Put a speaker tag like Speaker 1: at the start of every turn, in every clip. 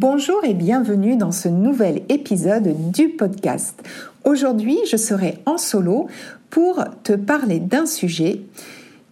Speaker 1: Bonjour et bienvenue dans ce nouvel épisode du podcast. Aujourd'hui, je serai en solo pour te parler d'un sujet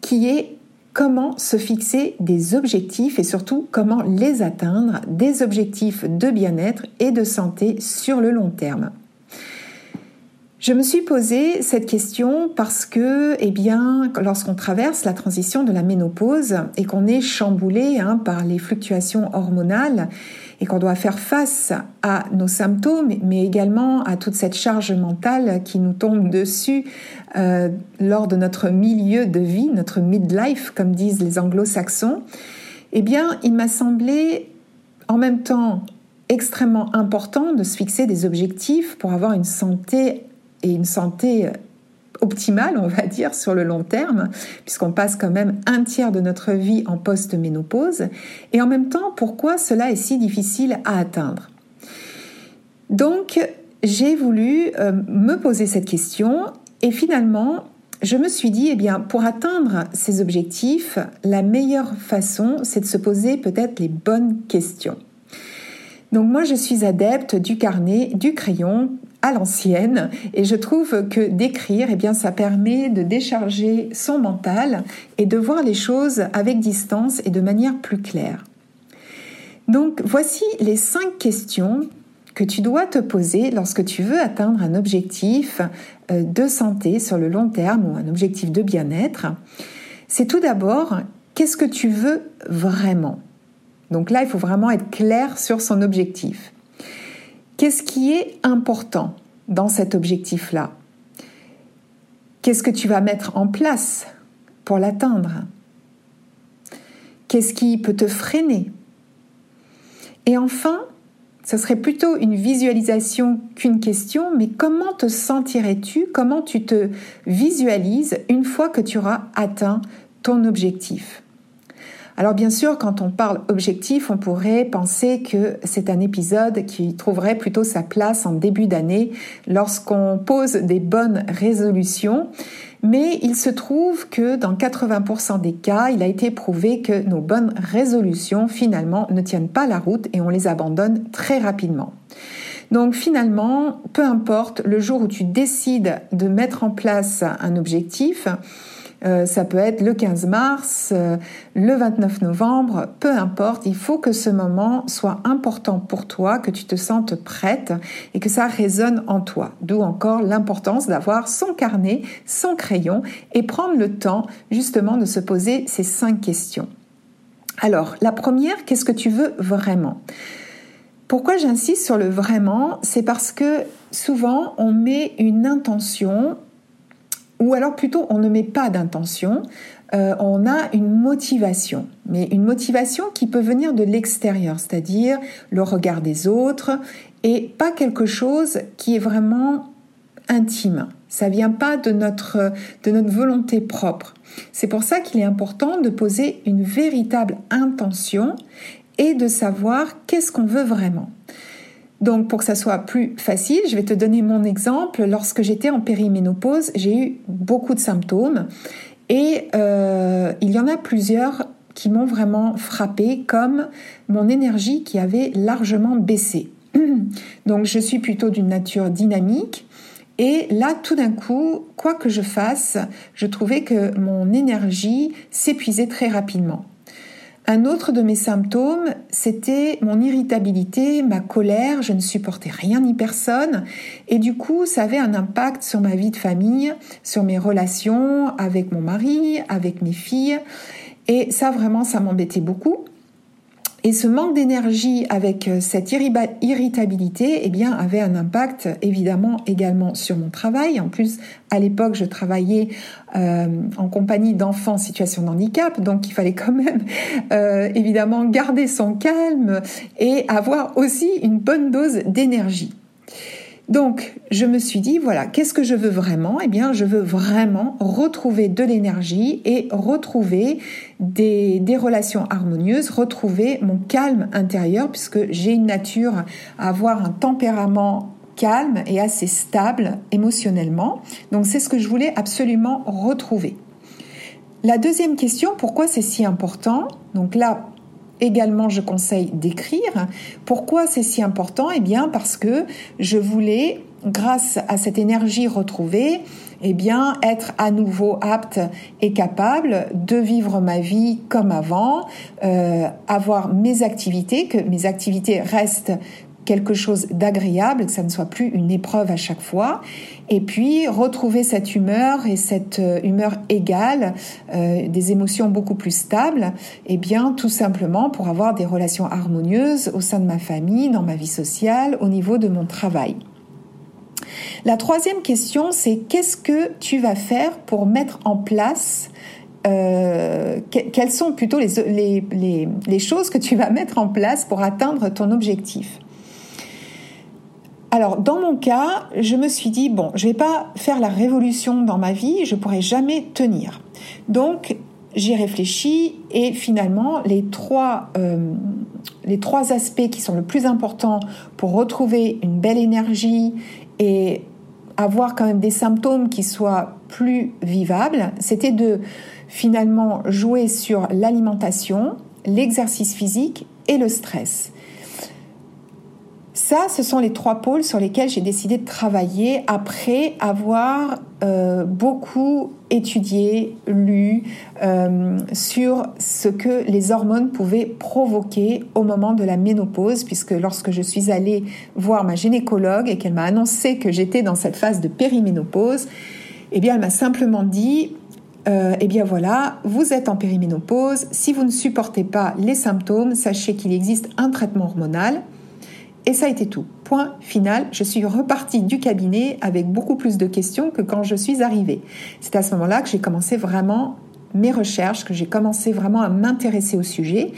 Speaker 1: qui est comment se fixer des objectifs et surtout comment les atteindre, des objectifs de bien-être et de santé sur le long terme. Je me suis posé cette question parce que, eh bien, lorsqu'on traverse la transition de la ménopause et qu'on est chamboulé hein, par les fluctuations hormonales et qu'on doit faire face à nos symptômes, mais également à toute cette charge mentale qui nous tombe dessus euh, lors de notre milieu de vie, notre midlife, comme disent les anglo-saxons, eh bien, il m'a semblé en même temps extrêmement important de se fixer des objectifs pour avoir une santé et une santé optimale, on va dire, sur le long terme, puisqu'on passe quand même un tiers de notre vie en post-ménopause, et en même temps, pourquoi cela est si difficile à atteindre? Donc, j'ai voulu euh, me poser cette question, et finalement, je me suis dit, eh bien, pour atteindre ces objectifs, la meilleure façon, c'est de se poser peut-être les bonnes questions. Donc moi, je suis adepte du carnet, du crayon, à l'ancienne et je trouve que d'écrire eh bien ça permet de décharger son mental et de voir les choses avec distance et de manière plus claire. Donc voici les cinq questions que tu dois te poser lorsque tu veux atteindre un objectif euh, de santé sur le long terme ou un objectif de bien-être. C'est tout d'abord qu'est-ce que tu veux vraiment? Donc là, il faut vraiment être clair sur son objectif. Qu'est-ce qui est important dans cet objectif-là? Qu'est-ce que tu vas mettre en place pour l'atteindre? Qu'est-ce qui peut te freiner? Et enfin, ce serait plutôt une visualisation qu'une question, mais comment te sentirais-tu? Comment tu te visualises une fois que tu auras atteint ton objectif? Alors bien sûr, quand on parle objectif, on pourrait penser que c'est un épisode qui trouverait plutôt sa place en début d'année lorsqu'on pose des bonnes résolutions. Mais il se trouve que dans 80% des cas, il a été prouvé que nos bonnes résolutions finalement ne tiennent pas la route et on les abandonne très rapidement. Donc finalement, peu importe le jour où tu décides de mettre en place un objectif, euh, ça peut être le 15 mars, euh, le 29 novembre, peu importe, il faut que ce moment soit important pour toi, que tu te sentes prête et que ça résonne en toi. D'où encore l'importance d'avoir son carnet, son crayon et prendre le temps justement de se poser ces cinq questions. Alors, la première, qu'est-ce que tu veux vraiment? Pourquoi j'insiste sur le vraiment? C'est parce que souvent on met une intention ou alors plutôt on ne met pas d'intention, euh, on a une motivation, mais une motivation qui peut venir de l'extérieur, c'est-à-dire le regard des autres, et pas quelque chose qui est vraiment intime. Ça vient pas de notre, de notre volonté propre. C'est pour ça qu'il est important de poser une véritable intention et de savoir qu'est-ce qu'on veut vraiment. Donc pour que ça soit plus facile, je vais te donner mon exemple. Lorsque j'étais en périménopause, j'ai eu beaucoup de symptômes et euh, il y en a plusieurs qui m'ont vraiment frappé, comme mon énergie qui avait largement baissé. Donc je suis plutôt d'une nature dynamique Et là, tout d'un coup, quoi que je fasse, je trouvais que mon énergie s'épuisait très rapidement. Un autre de mes symptômes, c'était mon irritabilité, ma colère, je ne supportais rien ni personne, et du coup, ça avait un impact sur ma vie de famille, sur mes relations avec mon mari, avec mes filles, et ça vraiment, ça m'embêtait beaucoup. Et ce manque d'énergie avec euh, cette irritabilité, eh bien, avait un impact évidemment également sur mon travail. En plus, à l'époque, je travaillais euh, en compagnie d'enfants en situation de handicap, donc il fallait quand même euh, évidemment garder son calme et avoir aussi une bonne dose d'énergie. Donc, je me suis dit, voilà, qu'est-ce que je veux vraiment? Eh bien, je veux vraiment retrouver de l'énergie et retrouver des, relations harmonieuses, retrouver mon calme intérieur, puisque j'ai une nature à avoir un tempérament calme et assez stable émotionnellement. Donc, c'est ce que je voulais absolument retrouver. La deuxième question, pourquoi c'est si important? Donc là, Également, je conseille d'écrire. Pourquoi c'est si important? Eh bien, parce que je voulais, grâce à cette énergie retrouvée, eh bien, être à nouveau apte et capable de vivre ma vie comme avant, euh, avoir mes activités, que mes activités restent quelque chose d'agréable, que ça ne soit plus une épreuve à chaque fois, et puis retrouver cette humeur et cette euh, humeur égale, euh, des émotions beaucoup plus stables, et eh bien tout simplement pour avoir des relations harmonieuses au sein de ma famille, dans ma vie sociale, au niveau de mon travail. La troisième question, c'est qu'est-ce que tu vas faire pour mettre en place euh, quelles sont plutôt les, les, les, choses que tu vas mettre en place pour atteindre ton objectif? Alors, dans mon cas, je me suis dit, bon, je vais pas faire la révolution dans ma vie, je pourrai jamais tenir. Donc, j'ai réfléchi et finalement, les trois, euh, les trois aspects qui sont le plus importants pour retrouver une belle énergie et avoir quand même des symptômes qui soient plus vivables, c'était de finalement jouer sur l'alimentation, l'exercice physique et le stress. Ça, ce sont les trois pôles sur lesquels j'ai décidé de travailler après avoir euh, beaucoup étudié, lu euh, sur ce que les hormones pouvaient provoquer au moment de la ménopause, puisque lorsque je suis allée voir ma gynécologue et qu'elle m'a annoncé que j'étais dans cette phase de périménopause, eh elle m'a simplement dit euh, eh bien voilà, vous êtes en périménopause. Si vous ne supportez pas les symptômes, sachez qu'il existe un traitement hormonal et ça a été tout. Point final, je suis repartie du cabinet avec beaucoup plus de questions que quand je suis arrivée. C'est à ce moment-là que j'ai commencé vraiment mes recherches, que j'ai commencé vraiment à m'intéresser au sujet.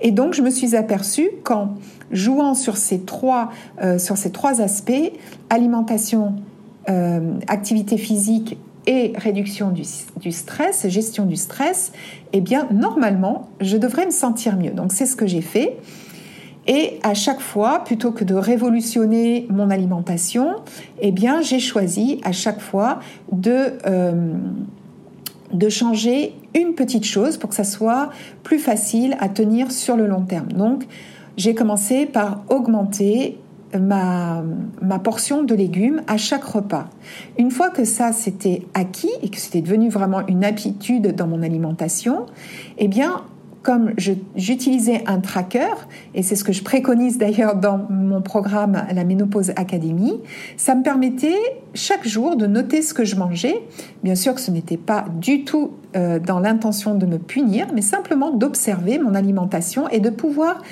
Speaker 1: Et donc, je me suis aperçue qu'en jouant sur ces trois, euh, sur ces trois aspects, alimentation, euh, activité physique et réduction du, du, stress, gestion du stress, eh bien, normalement, je devrais me sentir mieux. Donc, c'est ce que j'ai fait. Et à chaque fois, plutôt que de révolutionner mon alimentation, eh j'ai choisi à chaque fois de, euh, de changer une petite chose pour que ça soit plus facile à tenir sur le long terme. Donc, j'ai commencé par augmenter ma, ma portion de légumes à chaque repas. Une fois que ça c'était acquis et que c'était devenu vraiment une habitude dans mon alimentation, eh bien comme j'utilisais un tracker, et c'est ce que je préconise d'ailleurs dans mon programme La Ménopause Academy, ça me permettait chaque jour de noter ce que je mangeais. Bien sûr que ce n'était pas du tout euh, dans l'intention de me punir, mais simplement d'observer mon alimentation et de pouvoir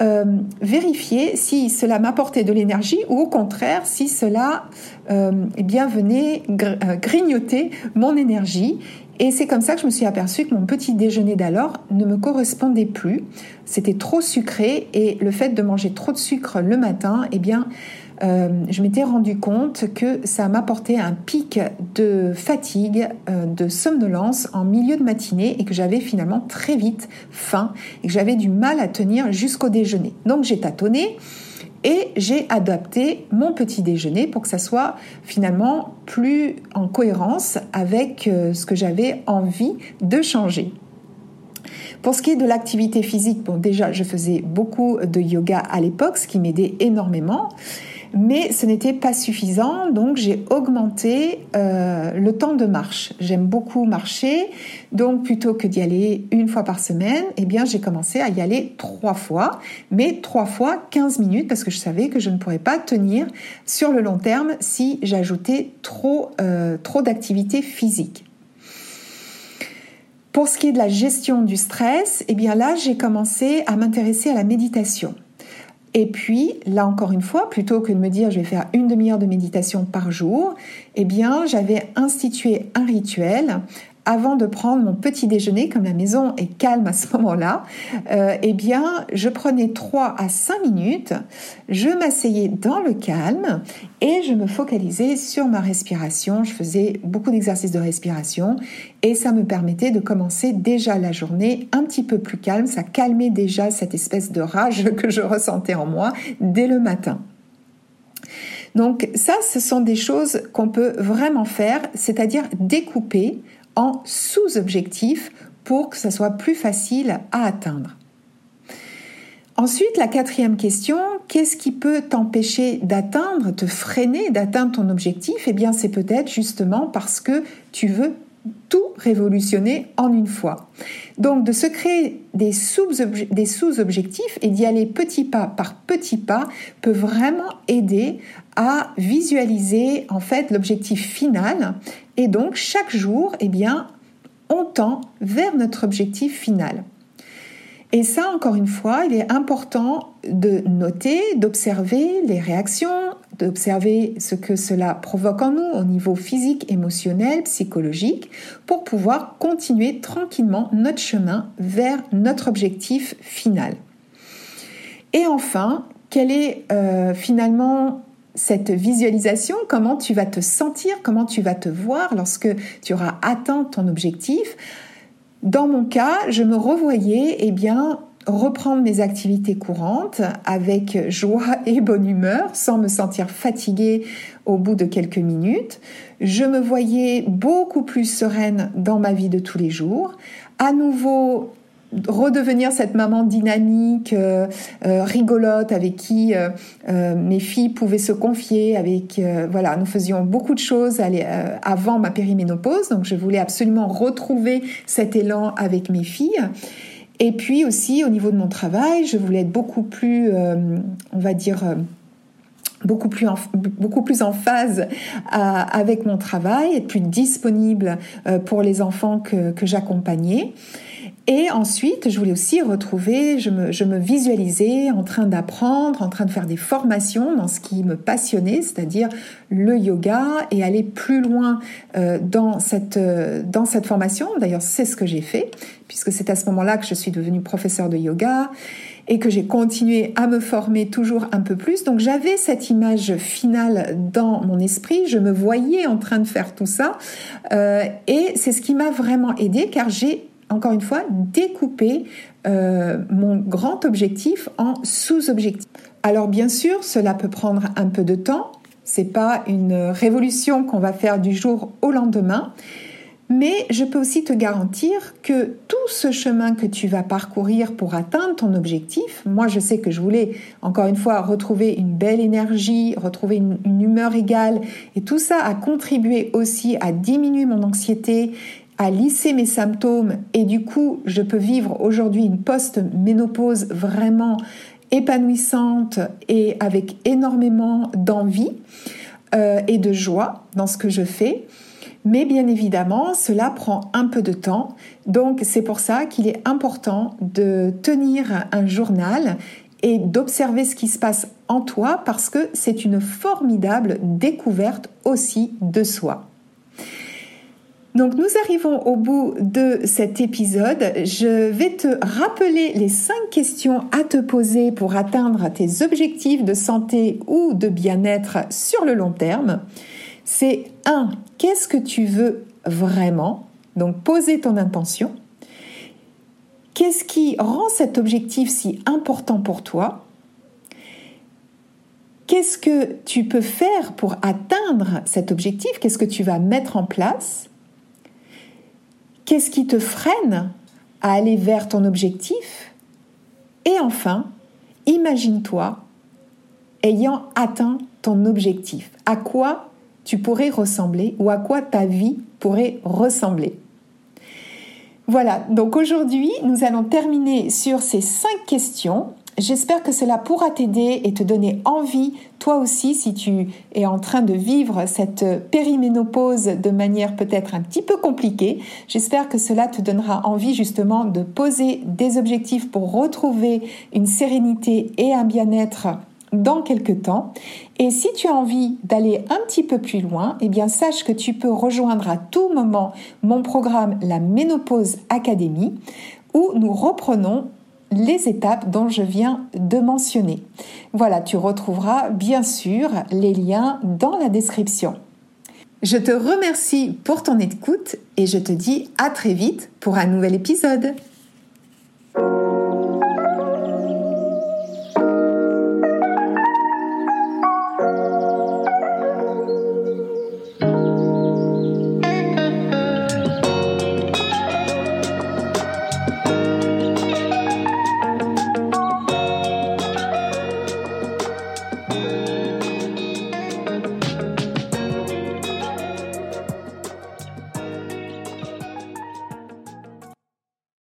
Speaker 1: euh, vérifier si cela m'apportait de l'énergie ou au contraire si cela euh, eh venait grignoter mon énergie et c'est comme ça que je me suis aperçue que mon petit déjeuner d'alors ne me correspondait plus. C'était trop sucré et le fait de manger trop de sucre le matin, eh bien, euh, je m'étais rendu compte que ça m'apportait un pic de fatigue, euh, de somnolence en milieu de matinée et que j'avais finalement très vite faim et que j'avais du mal à tenir jusqu'au déjeuner. Donc j'ai tâtonné et j'ai adapté mon petit déjeuner pour que ça soit finalement plus en cohérence avec euh, ce que j'avais envie de changer. Pour ce qui est de l'activité physique, bon déjà je faisais beaucoup de yoga à l'époque, ce qui m'aidait énormément. Mais ce n'était pas suffisant, donc j'ai augmenté euh, le temps de marche. J'aime beaucoup marcher, donc plutôt que d'y aller une fois par semaine, eh bien j'ai commencé à y aller trois fois, mais trois fois 15 minutes parce que je savais que je ne pourrais pas tenir sur le long terme si j'ajoutais trop, euh, trop d'activité physique. Pour ce qui est de la gestion du stress, eh bien là, j'ai commencé à m'intéresser à la méditation. Et puis, là encore une fois, plutôt que de me dire je vais faire une demi-heure de méditation par jour, eh bien, j'avais institué un rituel avant de prendre mon petit déjeuner, comme la maison est calme à ce moment-là, euh, eh bien, je prenais 3 à 5 minutes, je m'asseyais dans le calme et je me focalisais sur ma respiration. Je faisais beaucoup d'exercices de respiration et ça me permettait de commencer déjà la journée un petit peu plus calme. Ça calmait déjà cette espèce de rage que je ressentais en moi dès le matin. Donc ça, ce sont des choses qu'on peut vraiment faire, c'est-à-dire découper en sous-objectifs pour que ça soit plus facile à atteindre. Ensuite, la quatrième question, qu'est-ce qui peut t'empêcher d'atteindre, te freiner d'atteindre ton objectif? Eh bien, c'est peut-être justement parce que tu veux tout révolutionner en une fois. Donc, de se créer des sous-objectifs et d'y aller petit pas par petit pas peut vraiment aider à visualiser en fait l'objectif final et donc chaque jour, eh bien, on tend vers notre objectif final. Et ça, encore une fois, il est important de noter, d'observer les réactions, d'observer ce que cela provoque en nous au niveau physique, émotionnel, psychologique, pour pouvoir continuer tranquillement notre chemin vers notre objectif final. Et enfin, quel est euh, finalement cette visualisation, comment tu vas te sentir, comment tu vas te voir lorsque tu auras atteint ton objectif. Dans mon cas, je me revoyais eh bien reprendre mes activités courantes avec joie et bonne humeur sans me sentir fatiguée au bout de quelques minutes. Je me voyais beaucoup plus sereine dans ma vie de tous les jours, à nouveau redevenir cette maman dynamique, euh, euh, rigolote, avec qui euh, mes filles pouvaient se confier, avec voilà, nous faisions beaucoup de choses avant ma périménopause, donc je voulais absolument retrouver cet élan avec mes filles. Et puis aussi au niveau de mon travail, je voulais être beaucoup plus, on va dire, beaucoup plus en, beaucoup plus en phase avec mon travail, être plus disponible pour les enfants que, que j'accompagnais. Et ensuite, je voulais aussi retrouver, je me, je me visualisais en train d'apprendre, en train de faire des formations dans ce qui me passionnait, c'est-à-dire le yoga, et aller plus loin euh, dans, cette, euh, dans cette formation. D'ailleurs, c'est ce que j'ai fait, puisque c'est à ce moment-là que je suis devenue professeure de yoga et que j'ai continué à me former toujours un peu plus. Donc j'avais cette image finale dans mon esprit, je me voyais en train de faire tout ça, euh, et c'est ce qui m'a vraiment aidé car j'ai encore une fois, découper euh, mon grand objectif en sous-objectifs. Alors bien sûr, cela peut prendre un peu de temps. C'est pas une révolution qu'on va faire du jour au lendemain. Mais je peux aussi te garantir que tout ce chemin que tu vas parcourir pour atteindre ton objectif, moi je sais que je voulais encore une fois retrouver une belle énergie, retrouver une, une humeur égale, et tout ça a contribué aussi à diminuer mon anxiété à lisser mes symptômes et du coup je peux vivre aujourd'hui une post-ménopause vraiment épanouissante et avec énormément d'envie euh, et de joie dans ce que je fais. Mais bien évidemment, cela prend un peu de temps. Donc c'est pour ça qu'il est important de tenir un journal et d'observer ce qui se passe en toi parce que c'est une formidable découverte aussi de soi. Donc nous arrivons au bout de cet épisode. Je vais te rappeler les cinq questions à te poser pour atteindre tes objectifs de santé ou de bien-être sur le long terme. C'est 1. Qu'est-ce que tu veux vraiment? Donc poser ton intention. Qu'est-ce qui rend cet objectif si important pour toi? Qu'est-ce que tu peux faire pour atteindre cet objectif? Qu'est-ce que tu vas mettre en place? Qu'est-ce qui te freine à aller vers ton objectif Et enfin, imagine-toi ayant atteint ton objectif. À quoi tu pourrais ressembler ou à quoi ta vie pourrait ressembler Voilà, donc aujourd'hui, nous allons terminer sur ces cinq questions J'espère que cela pourra t'aider et te donner envie, toi aussi, si tu es en train de vivre cette périménopause de manière peut-être un petit peu compliquée. J'espère que cela te donnera envie justement de poser des objectifs pour retrouver une sérénité et un bien-être dans quelques temps. Et si tu as envie d'aller un petit peu plus loin, eh bien sache que tu peux rejoindre à tout moment mon programme La Ménopause Academy où nous reprenons les étapes dont je viens de mentionner. Voilà, tu retrouveras bien sûr les liens dans la description. Je te remercie pour ton écoute et je te dis à très vite pour un nouvel épisode.